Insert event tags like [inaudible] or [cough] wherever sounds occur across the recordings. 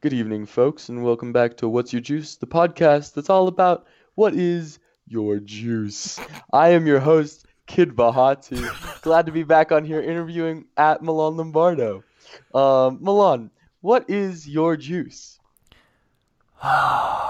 Good evening, folks, and welcome back to What's Your Juice, the podcast that's all about what is your juice. I am your host, Kid Bahati. [laughs] Glad to be back on here interviewing at Milan Lombardo. Um, Milan, what is your juice? [sighs] [sighs]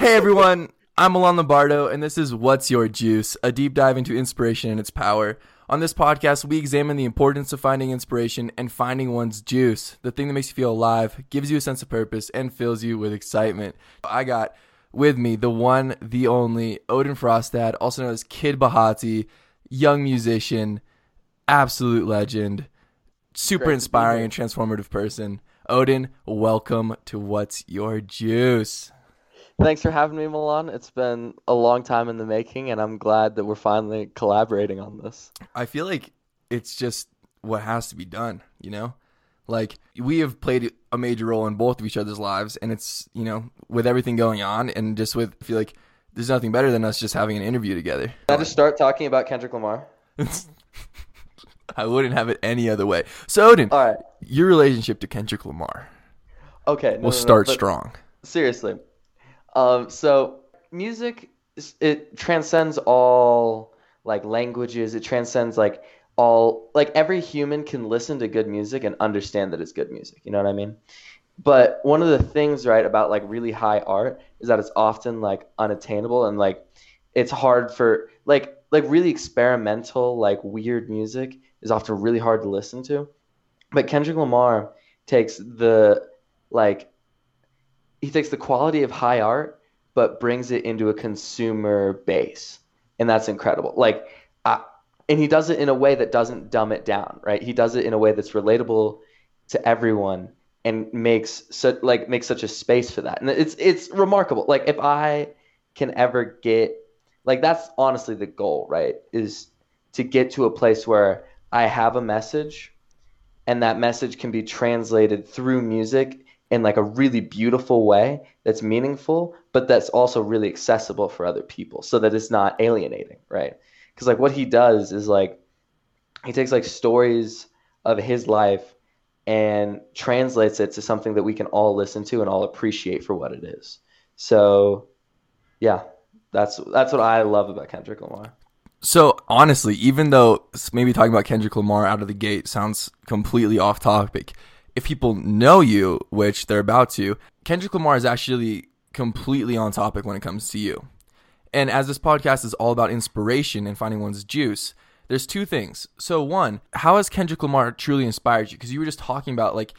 Hey everyone, I'm Milan Lombardo, and this is What's Your Juice, a deep dive into inspiration and its power. On this podcast, we examine the importance of finding inspiration and finding one's juice, the thing that makes you feel alive, gives you a sense of purpose, and fills you with excitement. I got with me the one, the only, Odin Frostad, also known as Kid Bahati, young musician, absolute legend, super Great inspiring and transformative person. Odin, welcome to What's Your Juice. Thanks for having me, Milan. It's been a long time in the making, and I'm glad that we're finally collaborating on this. I feel like it's just what has to be done, you know? Like we have played a major role in both of each other's lives and it's, you know, with everything going on and just with I feel like there's nothing better than us just having an interview together. Can I just start talking about Kendrick Lamar? [laughs] I wouldn't have it any other way. So Odin, All right. your relationship to Kendrick Lamar. Okay. no, We'll no, no, start but- strong. seriously um so music, it transcends all like languages. It transcends like all like every human can listen to good music and understand that it's good music. You know what i mean? But one of the things right about like really high art is that it's often like unattainable and like it's hard for like like really experimental like weird music is often really hard to listen to. But kendrick lamar takes the like he takes the quality of high art but brings it into a consumer base. And that's incredible. Like uh, and he does it in a way that doesn't dumb it down right? He does it in a way that's relatable to everyone and makes such like makes such a space for that. And it's it's remarkable. Like if i can ever get like that's honestly the goal right? Is to get to a place where i have a message and that message can be translated through music in like a really beautiful way that's meaningful but that's also really accessible for other people so that it's not alienating right? Because like what he does is like he takes like stories of his life and translates it to something that we can all listen to and all appreciate for what it is. So yeah that's that's what i love about kendrick lamar. So honestly, even though maybe talking about Kendrick Lamar out of the gate sounds completely off topic, if people know you, which they're about to, Kendrick Lamar is actually completely on topic when it comes to you. And as this podcast is all about inspiration and finding one's juice, there's two things. So one, how has Kendrick Lamar truly inspired you? Because you were just talking about like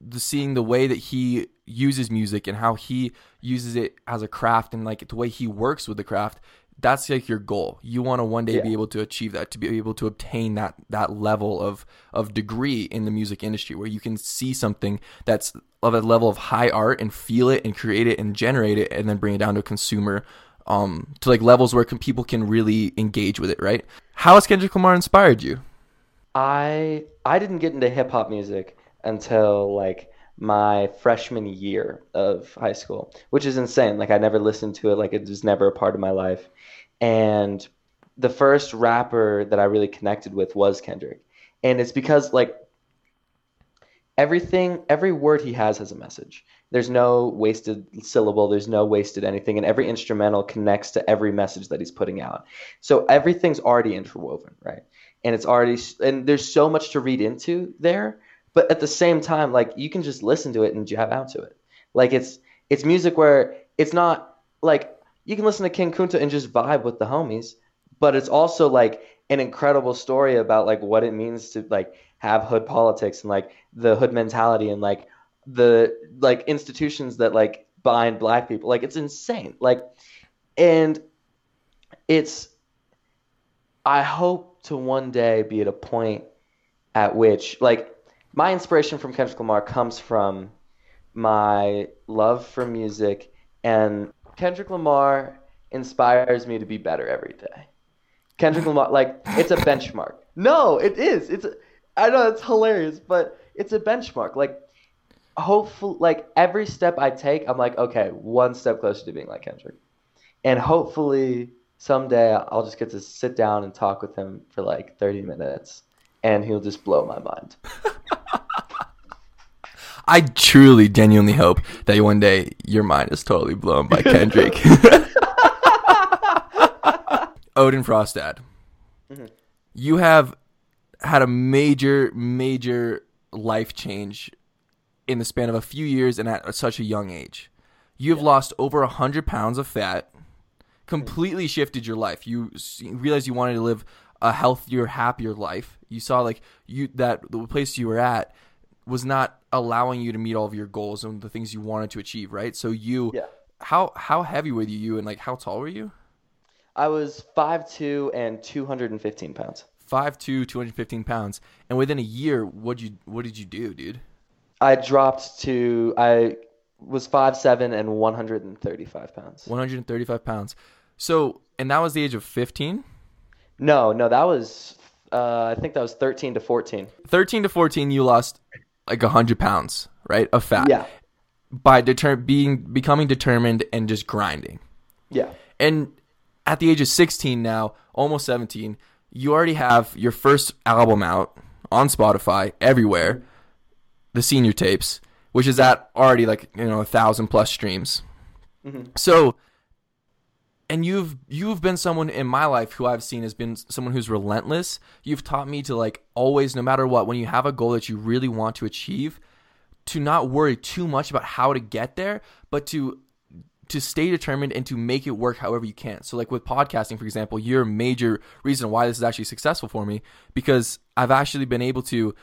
the seeing the way that he uses music and how he uses it as a craft and like the way he works with the craft. That's like your goal. You want to one day be able to achieve that, to be able to obtain that that level of of degree in the music industry where you can see something that's of a level of high art and feel it and create it and generate it and then bring it down to a consumer um, to like levels where can, people can really engage with it, right? How has Kendrick Lamar inspired you? I I didn't get into hip hop music until like my freshman year of high school, which is insane. Like I never listened to it, like it was never a part of my life. And the first rapper that I really connected with was Kendrick. And it's because like everything every word he has has a message. There's no wasted syllable, there's no wasted anything, and every instrumental connects to every message that he's putting out. So everything's already interwoven, right? and it's already and there's so much to read into there but at the same time like you can just listen to it and jab out to it like it's it's music where it's not like you can listen to king kunta and just vibe with the homies but it's also like an incredible story about like what it means to like have hood politics and like the hood mentality and like the like institutions that like bind black people. Like it's insane. Like and it's I hope to one day be at a point at which, like, my inspiration from Kendrick Lamar comes from my love for music, and Kendrick Lamar inspires me to be better every day. Kendrick Lamar, like it's a benchmark. No, it is. It's. A, I know it's hilarious, but it's a benchmark. Like, hopefully, like every step I take, I'm like, okay, one step closer to being like Kendrick, and hopefully someday I'll just get to sit down and talk with him for like 30 minutes, and he'll just blow my mind. [laughs] I truly, genuinely hope that one day your mind is totally blown by Kendrick. [laughs] Odin Frostad, mm-hmm. you have had a major, major life change in the span of a few years and at such a young age. You have yeah. lost over a hundred pounds of fat, completely shifted your life. You realized you wanted to live a healthier, happier life. You saw like you that the place you were at was not allowing you to meet all of your goals and the things you wanted to achieve, right? So you, yeah. how how heavy were you, you and like how tall were you? I was five two and two hundred and fifteen pounds. Five two, two hundred fifteen pounds, and within a year, what you what did you do, dude? I dropped to I was five seven and one hundred and thirty five pounds. One hundred and thirty five pounds. So, and that was the age of fifteen. No, no, that was uh, I think that was thirteen to fourteen. Thirteen to fourteen, you lost like hundred pounds, right, of fat. Yeah. By deter- being becoming determined and just grinding. Yeah. And at the age of 16 now, almost 17, you already have your first album out on Spotify everywhere, the senior tapes, which is at already like you know a thousand plus streams. Mm-hmm. So, and you've you've been someone in my life who I've seen has been someone who's relentless. You've taught me to like always, no matter what, when you have a goal that you really want to achieve, to not worry too much about how to get there, but to to stay determined and to make it work however you can. So like with podcasting, for example, you're a major reason why this is actually successful for me because I've actually been able to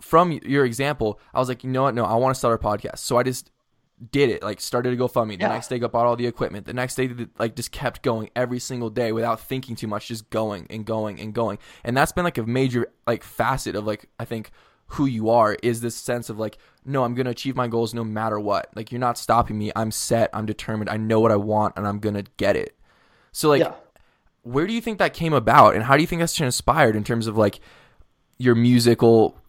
from your example, I was like, you know what? No, I want to start a podcast. So I just did it. Like started to go fund me. The yeah. next day got bought all the equipment. The next day like just kept going every single day without thinking too much, just going and going and going. And that's been like a major like facet of like I think who you are is this sense of like no i'm to achieve my goals no matter what like you're not stopping me i'm set i'm determined i know what i want and i'm to get it so like yeah. where do you think that came about and how do you think that's transpired in terms of like your musical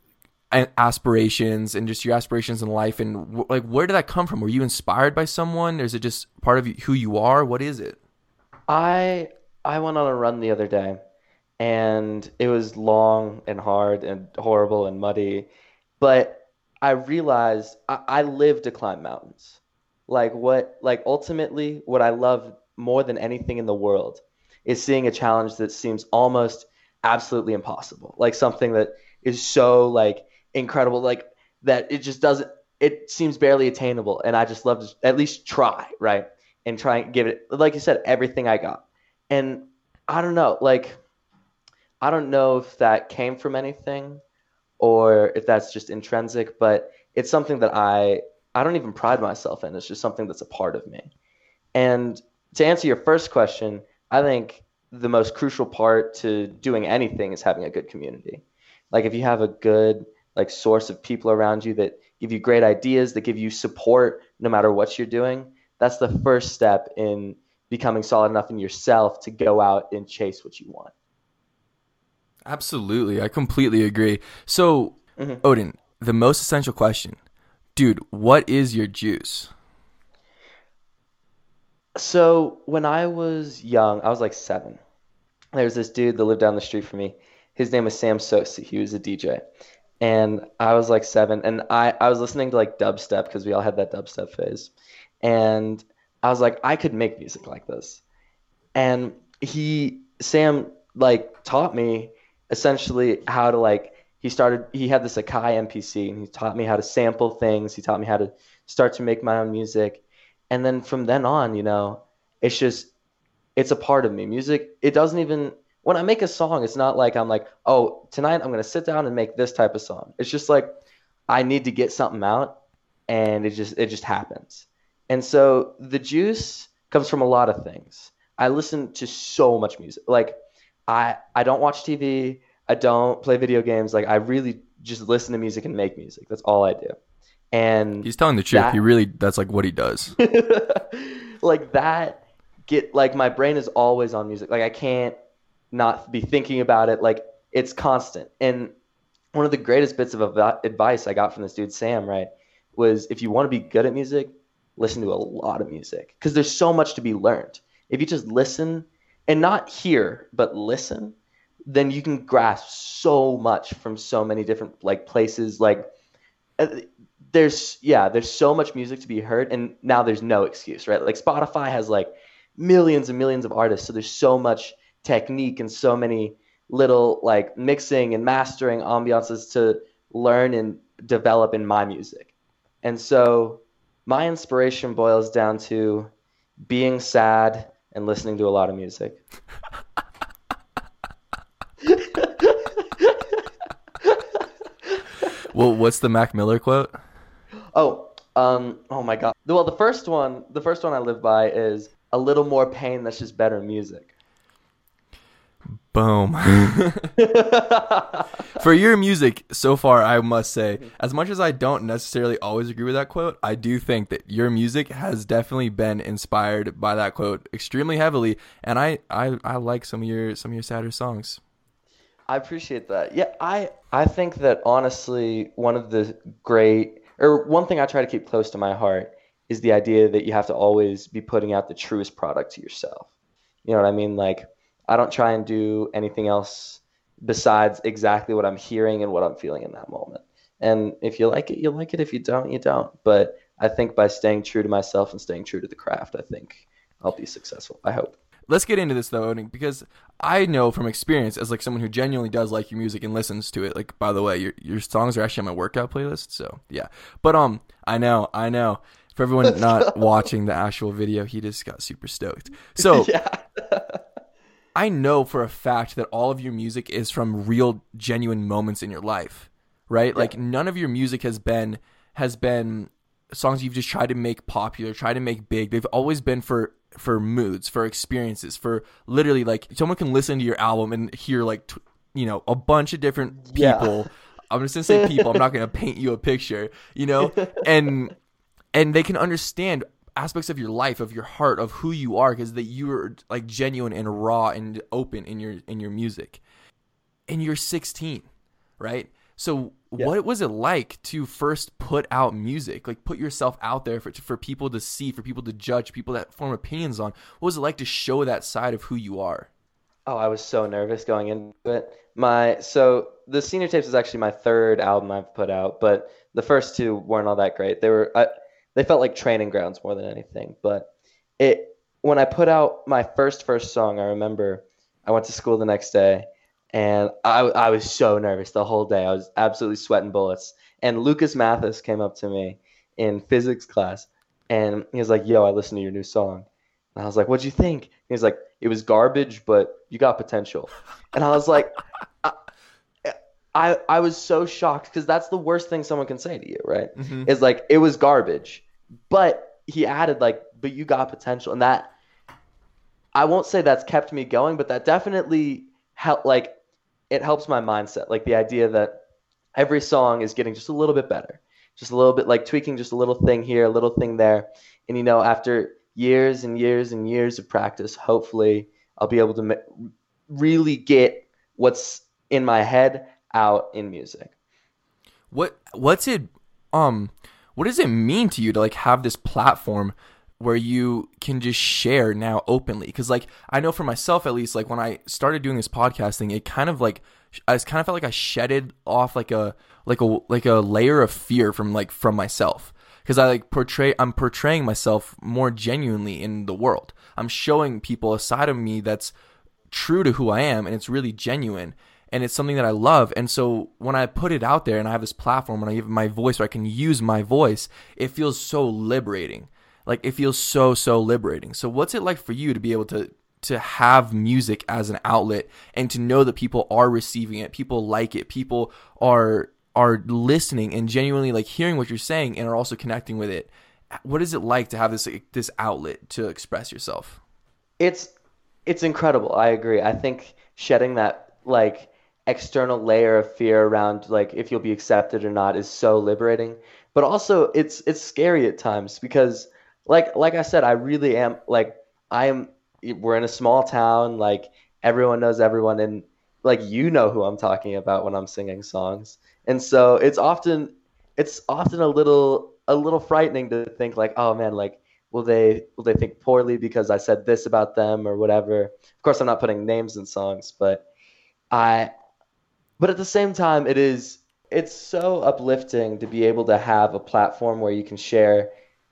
aspirations and just your aspirations in life and like where did that come from were you inspired by someone or is it just part of who you are what is it i i went on a run the other day and it was long and hard and horrible and muddy. But I realized I, I live to climb mountains. Like what like ultimately what I love more than anything in the world is seeing a challenge that seems almost absolutely impossible. Like something that is so like incredible, like that it just doesn't it seems barely attainable. And I just love to at least try, right? And try and give it like you said, everything I got. And I don't know, like I don't know if that came from anything or if that's just intrinsic, but it's something that I I don't even pride myself in. It's just something that's a part of me. And to answer your first question, I think the most crucial part to doing anything is having a good community. Like if you have a good like source of people around you that give you great ideas, that give you support no matter what you're doing, that's the first step in becoming solid enough in yourself to go out and chase what you want. Absolutely. I completely agree. So, mm-hmm. Odin, the most essential question. Dude, what is your juice? So, when I was young, I was like seven. There was this dude that lived down the street from me. His name was Sam Sosi. He was a DJ. And I was like seven. And I, I was listening to like dubstep because we all had that dubstep phase. And I was like, I could make music like this. And he, Sam, like taught me essentially how to like he started he had this Akai MPC and he taught me how to sample things. He taught me how to start to make my own music. And then from then on, you know, it's just it's a part of me. Music, it doesn't even when I make a song, it's not like I'm like, oh, tonight I'm gonna sit down and make this type of song. It's just like I need to get something out and it just it just happens. And so the juice comes from a lot of things. I listen to so much music. Like I I don't watch TV. I don't play video games. Like I really just listen to music and make music. That's all I do. And he's telling the truth. That, he really that's like what he does. [laughs] like that get like my brain is always on music. Like I can't not be thinking about it. Like it's constant. And one of the greatest bits of advice I got from this dude Sam, right, was if you want to be good at music, listen to a lot of music because there's so much to be learned. If you just listen and not hear but listen, then you can grasp so much from so many different like places like uh, there's yeah there's so much music to be heard and now there's no excuse right like spotify has like millions and millions of artists so there's so much technique and so many little like mixing and mastering ambiances to learn and develop in my music and so my inspiration boils down to being sad and listening to a lot of music [laughs] well, what's the Mac Miller quote? Oh, um, oh my God. Well, the first one, the first one I live by is a little more pain. That's just better music. Boom. [laughs] For your music so far, I must say, as much as I don't necessarily always agree with that quote, I do think that your music has definitely been inspired by that quote extremely heavily, and I, I, I like some of your some of your sadder songs. I appreciate that. Yeah, I I think that honestly, one of the great or one thing I try to keep close to my heart is the idea that you have to always be putting out the truest product to yourself. You know what I mean? Like I don't try and do anything else besides exactly what I'm hearing and what I'm feeling in that moment. And if you like it, you like it. If you don't, you don't. But I think by staying true to myself and staying true to the craft, I think I'll be successful. I hope let's get into this though, because I know from experience as like someone who genuinely does like your music and listens to it. Like by the way, your your songs are actually on my workout playlist. So yeah, but um, I know, I know. For everyone [laughs] not watching the actual video, he just got super stoked. [laughs] So yeah. I know for a fact that all of your music is from real, genuine moments in your life, right? Yeah. Like none of your music has been has been songs you've just tried to make popular, tried to make big. They've always been for for moods, for experiences, for literally like someone can listen to your album and hear like t- you know a bunch of different people. Yeah. I'm just gonna say people. I'm not gonna paint you a picture, you know, [laughs] and and they can understand aspects of your life, of your heart, of who you are, because that you are like genuine and raw and open in your in your music. And you're 16, right? So yeah. what was it like to first put out music, like put yourself out there for for people to see, for people to judge, people that form opinions on? What was it like to show that side of who you are? Oh, I was so nervous going into it. My so the senior tapes is actually my third album I've put out, but the first two weren't all that great. They were I, they felt like training grounds more than anything. But it when I put out my first first song, I remember I went to school the next day and I, I was so nervous the whole day. I was absolutely sweating bullets. And Lucas Mathis came up to me in physics class, and he was like, "Yo, I listened to your new song." And I was like, "What'd you think?" He was like, "It was garbage, but you got potential." And I was like, [laughs] I, I was so shocked because that's the worst thing someone can say to you, right? Mm-hmm. Is like, it was garbage, but he added like, "But you got potential," and that I won't say that's kept me going, but that definitely helped like it helps my mindset. Like the idea that every song is getting just a little bit better, just a little bit like tweaking just a little thing here, a little thing there. And, you know, after years and years and years of practice, hopefully I'll be able to really get what's in my head out in music. What, what's it, um, what does it mean to you to like have this platform where you can just share now openly? Because like i know for myself at least like when i started doing this podcasting it kind of like i kind of felt like i shedded off like a like a like a layer of fear from like from myself. Because i like portray i'm portraying myself more genuinely in the world. I'm showing people a side of me that's true to who i am and it's really genuine and it's something that I love. And so when I put it out there and I have this platform, when I give my voice where I can use my voice, it feels so liberating like it feels so so liberating. So what's it like for you to be able to to have music as an outlet and to know that people are receiving it, people like it, people are are listening and genuinely like hearing what you're saying and are also connecting with it. What is it like to have this this outlet to express yourself? It's it's incredible. I agree. I think shedding that like external layer of fear around like if you'll be accepted or not is so liberating. But also it's it's scary at times because like like I said, I really am like I am we're in a small town, like everyone knows everyone, and like you know who I'm talking about when I'm singing songs, and so it's often it's often a little a little frightening to think like, oh man, like will they will they think poorly because I said this about them or whatever? Of course, I'm not putting names in songs, but I, but at the same time, it is it's so uplifting to be able to have a platform where you can share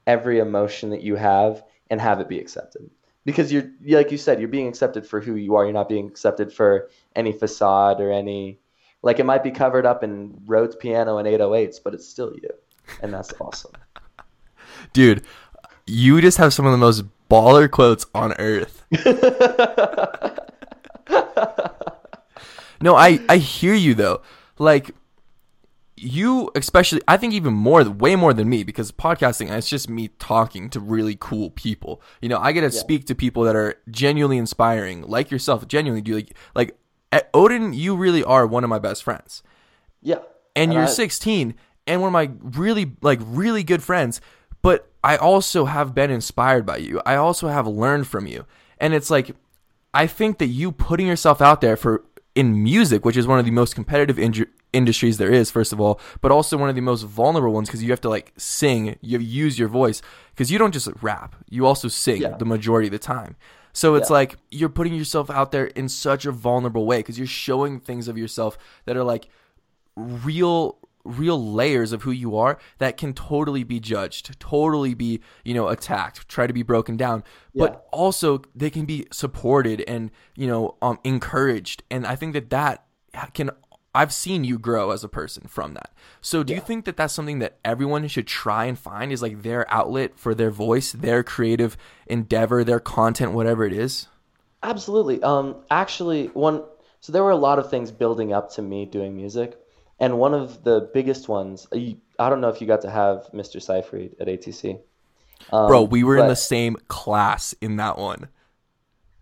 every emotion that you have and have it be accepted. Because you're like you said you're being accepted for who you are. You're not being accepted for any facade or any like it might be covered up in Rhodes piano and 808s but it's still you. And that's awesome. [laughs] Dude you just have some of the most baller quotes on earth [laughs] no i i hear you though. Like you especially i think even more way more than me because podcasting it's just me talking to really cool people. You know i get to yeah. speak to people that are genuinely inspiring like yourself genuinely do like like odin you really are one of my best friends. Yeah. And, and you're I... 16 and one of my really like really good friends but i also have been inspired by you. I also have learned from you. And it's like i think that you putting yourself out there for in music, which is one of the most competitive industries there is, first of all, but also one of the most vulnerable ones because you have to like sing, you use your voice because you don't just rap, you also sing yeah. the majority of the time. So it's yeah. like you're putting yourself out there in such a vulnerable way because you're showing things of yourself that are like real real layers of who you are that can totally be judged, totally be, you know, attacked, try to be broken down, yeah. but also they can be supported and, you know, um encouraged. And I think that that can I've seen you grow as a person from that. So do yeah. you think that that's something that everyone should try and find is like their outlet for their voice, their creative endeavor, their content, whatever it is? Absolutely. Um actually one so there were a lot of things building up to me doing music. And one of the biggest ones, I don't know if you got to have Mr. Seyfried at ATC. Um, Bro, we were but... in the same class in that one.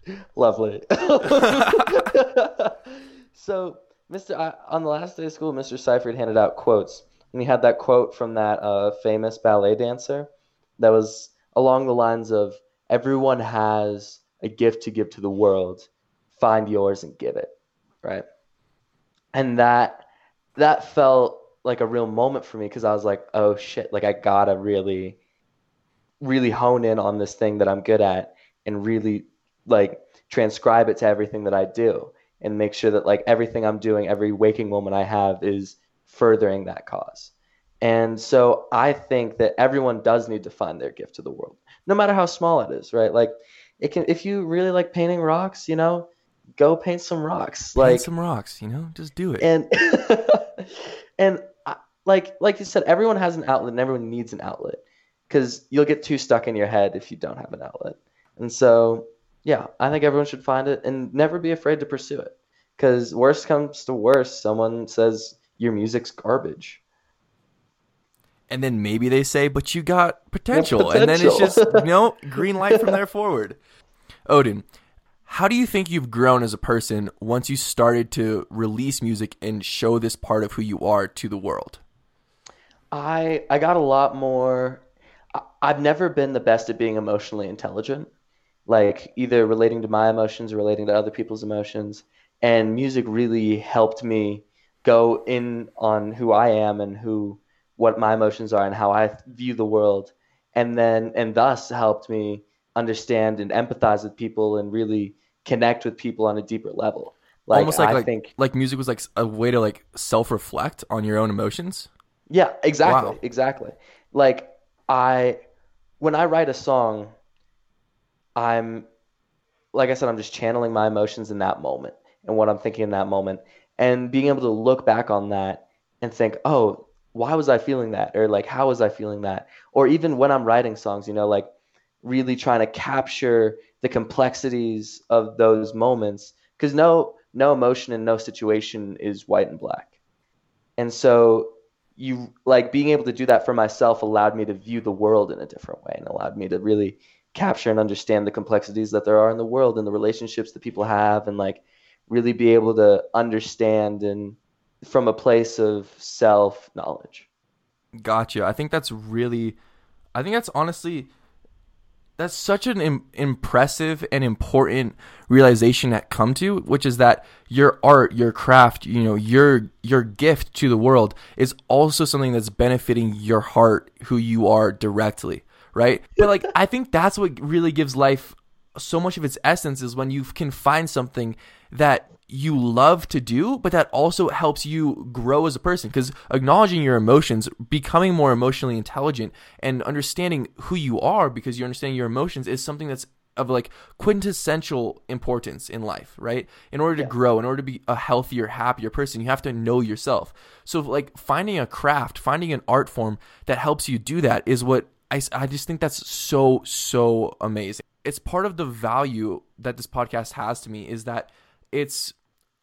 [laughs] Lovely. [laughs] so, Mr. I, on the last day of school, Mr. Seyfried handed out quotes, and he had that quote from that uh, famous ballet dancer that was along the lines of "Everyone has a gift to give to the world. Find yours and give it." Right, and that that felt like a real moment for me because I was like, oh shit, like I gotta really, really hone in on this thing that I'm good at and really like transcribe it to everything that I do and make sure that like everything I'm doing, every waking moment I have is furthering that cause. And so I think that everyone does need to find their gift to the world, no matter how small it is, right? Like it can if you really like painting rocks, you know, go paint some rocks. Paint like some rocks, you know, just do it. And [laughs] and I, like like you said, everyone has an outlet, and everyone needs an outlet because you'll get too stuck in your head if you don't have an outlet. And so, yeah, I think everyone should find it and never be afraid to pursue it. Because worst comes to worst, someone says your music's garbage. And then maybe they say, but you got potential. potential. And then it's just, you know, [laughs] green light from there forward. Odin, how do you think you've grown as a person once you started to release music and show this part of who you are to the world? I I got a lot more. I've never been the best at being emotionally intelligent, like either relating to my emotions or relating to other people's emotions. And music really helped me go in on who I am and who what my emotions are and how I view the world, and then and thus helped me understand and empathize with people and really connect with people on a deeper level. Like, Almost like, I like, think like music was like a way to like self reflect on your own emotions. Yeah, exactly, wow. exactly. Like I, when I write a song, I'm, like I said, I'm just channeling my emotions in that moment and what I'm thinking in that moment, and being able to look back on that and think, oh, why was I feeling that, or like how was I feeling that, or even when I'm writing songs, you know, like really trying to capture the complexities of those moments because no no emotion and no situation is white and black. And so you like being able to do that for myself allowed me to view the world in a different way and allowed me to really capture and understand the complexities that there are in the world and the relationships that people have and like really be able to understand and from a place of self knowledge gotcha. I think that's really i think that's honestly that's such an Im- impressive and important realization to come to, which is that your art, your craft, you know, your your gift to the world is also something that's benefiting your heart, who you are directly, right? But like, I think that's what really gives life so much of its essence is when you can find something that you love to do, but that also helps you grow as a person. Because acknowledging your emotions, becoming more emotionally intelligent, and understanding who you are because you're understanding your emotions is something that's of like quintessential importance in life, right? In order to yeah. grow, in order to be a healthier, happier person, you have to know yourself. So, like, finding a craft, finding an art form that helps you do that is what I, I just think that's so, so amazing. It's part of the value that this podcast has to me is that it's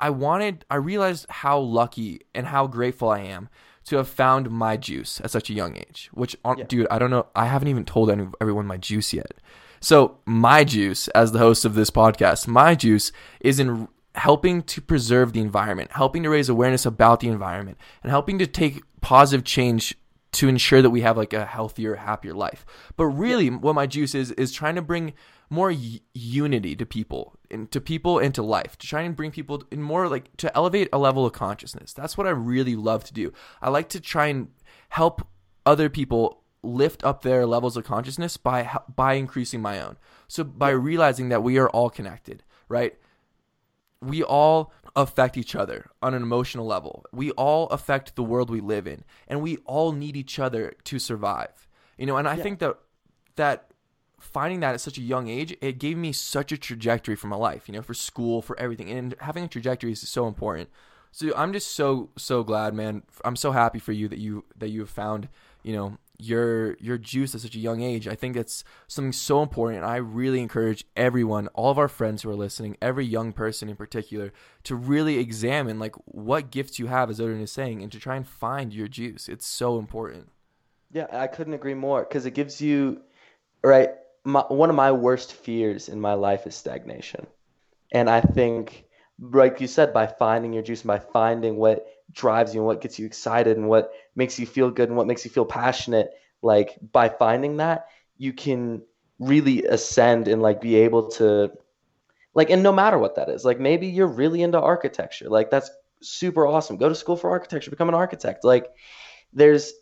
I wanted I realized how lucky and how grateful I am to have found my juice at such a young age. Which, yeah. dude, I don't know. I haven't even told any, everyone my juice yet. So, my juice, as the host of this podcast, my juice is in helping to preserve the environment, helping to raise awareness about the environment, and helping to take positive change to ensure that we have like a healthier, happier life. But really, what my juice is is trying to bring more unity to people and to people and to life to try and bring people in more like to elevate a level of consciousness. That's what i really love to do. I like to try and help other people lift up their levels of consciousness by by increasing my own. So by realizing that we are all connected right? We all affect each other on an emotional level. We all affect the world we live in and we all need each other to survive. You know and i yeah. think that that finding that at such a young age, it gave me such a trajectory for my life, you know, for school, for everything. And having a trajectory is so important. So I'm just so so glad, man. I'm so happy for you that you that you have found, you know, your your juice at such a young age. I think it's something so important. And I really encourage everyone, all of our friends who are listening, every young person in particular, to really examine like what gifts you have, as Odin is saying, and to try and find your juice. It's so important. Yeah, I couldn't agree more because it gives you right my, one of my worst fears in my life is stagnation. And I think, like you said, by finding your juice, by finding what drives you and what gets you excited and what makes you feel good and what makes you feel passionate, like by finding that, you can really ascend and like be able to, like, and no matter what that is, like maybe you're really into architecture, like that's super awesome. Go to school for architecture, become an architect. Like, there's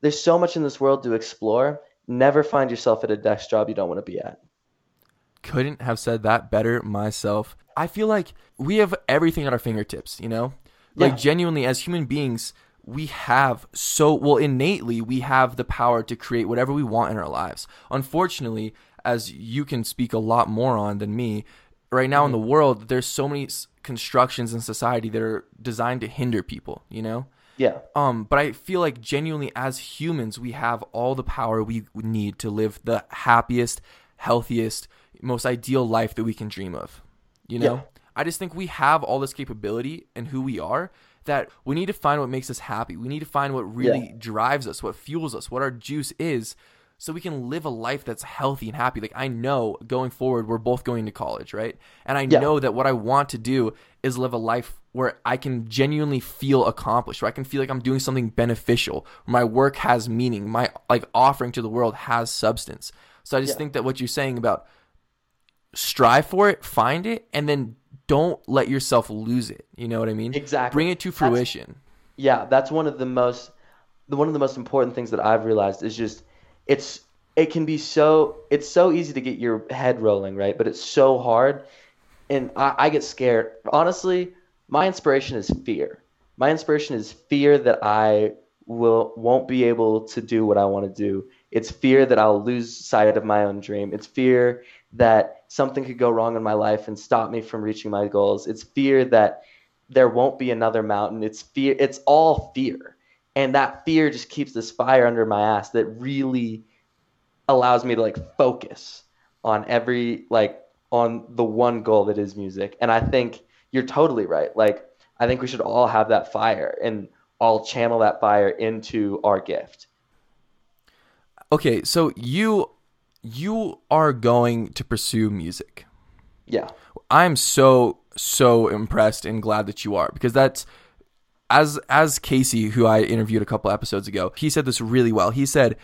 there's so much in this world to explore Never find yourself at a desk job you don't want to be at. Couldn't have said that better myself. I feel like we have everything at our fingertips, you know? Like, yeah. genuinely, as human beings, we have so, well, innately, we have the power to create whatever we want in our lives. Unfortunately, as you can speak a lot more on than me, right now mm-hmm. in the world, there's so many constructions in society that are designed to hinder people, you know? Yeah. Um, but I feel like genuinely as humans, we have all the power we need to live the happiest, healthiest, most ideal life that we can dream of. You know? Yeah. I just think we have all this capability and who we are that we need to find what makes us happy. We need to find what really yeah. drives us, what fuels us, what our juice is so we can live a life that's healthy and happy. Like I know going forward, we're both going to college, right? And I yeah. know that what I want to do is live a life where I can genuinely feel accomplished, where I can feel like I'm doing something beneficial, where my work has meaning, my like offering to the world has substance. So I just yeah. think that what you're saying about strive for it, find it, and then don't let yourself lose it. You know what I mean? Exactly. Bring it to fruition. That's, yeah, that's one of the most the one of the most important things that I've realized is just it's it can be so it's so easy to get your head rolling, right? But it's so hard, and I, I get scared. Honestly, my inspiration is fear. My inspiration is fear that I will won't be able to do what I want to do. It's fear that I'll lose sight of my own dream. It's fear that something could go wrong in my life and stop me from reaching my goals. It's fear that there won't be another mountain. It's fear. It's all fear and that fear just keeps this fire under my ass that really allows me to like focus on every like on the one goal that is music. And i think you're totally right. Like i think we should all have that fire and all channel that fire into our gift. Okay so you you are going to pursue music. Yeah. I'm so so impressed and glad that you are because that's as as Casey, who I interviewed a couple episodes ago, he said this really well. He said,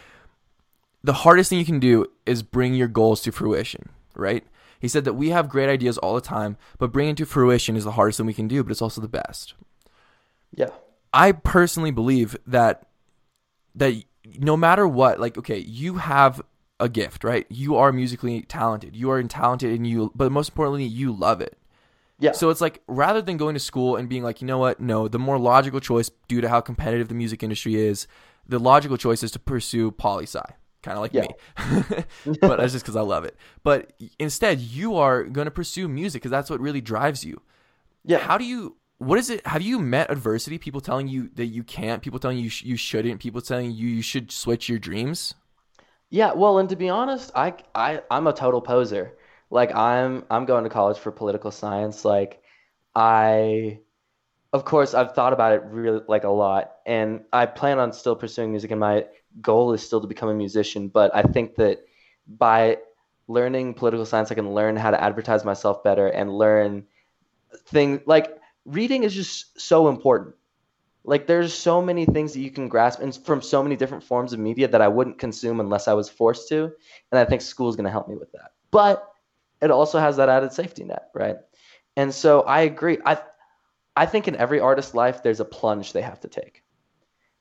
the hardest thing you can do is bring your goals to fruition, right? He said that we have great ideas all the time, but bringing to fruition is the hardest thing we can do, but it's also the best. Yeah. I personally believe that that no matter what, like okay, you have a gift, right? You are musically talented. You are talented and you but most importantly, you love it. Yeah. So it's like rather than going to school and being like, you know what? No, the more logical choice due to how competitive the music industry is, the logical choice is to pursue poli sci, kind of like Yeah. me. [laughs] but that's just because I love it. But instead, you are going to pursue music because that's what really drives you. Yeah. How do you? What is it? Have you met adversity? People telling you that you can't. People telling you sh- you shouldn't. People telling you you should switch your dreams. Yeah, well, and to be honest, I I I'm a total poser. Like I'm I'm going to college for political science. Like I of course I've thought about it really like a lot and I plan on still pursuing music and my goal is still to become a musician, but I think that by learning political science I can learn how to advertise myself better and learn things like reading is just so important. Like there's so many things that you can grasp and from so many different forms of media that I wouldn't consume unless I was forced to, and I think school is going to help me with that. But it also has that added safety net, right? And so I agree. I I think in every artist's life there's a plunge they have to take.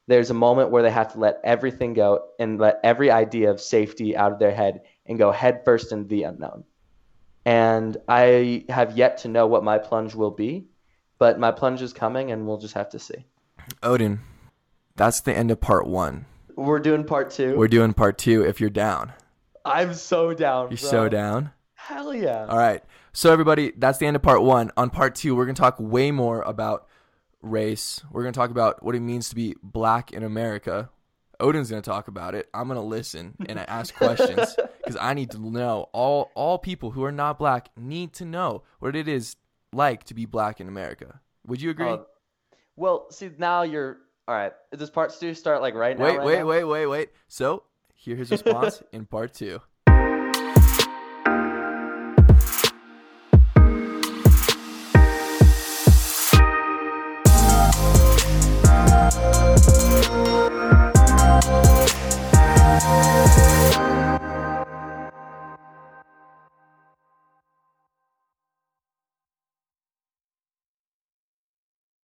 There's a moment where they have to let everything go and let every idea of safety out of their head and go headfirst into the unknown. And I have yet to know what my plunge will be, but my plunge is coming and we'll just have to see. Odin, that's the end of part one. We're doing part two. We're doing part two if you're down. I'm so down. You're bro. so down. Hell yeah. All right. So everybody, that's the end of part one. On part two, we're gonna talk way more about race. We're gonna talk about what it means to be black in America. Odin's gonna talk about it. I'm gonna listen and I ask questions [laughs] because I need to know. All all people who are not black need to know what it is like to be black in America. Would you agree? Uh, well, see now you're all right. Does part two start like right now? wait, right wait, now? wait, wait, wait. So here's his response [laughs] in part two.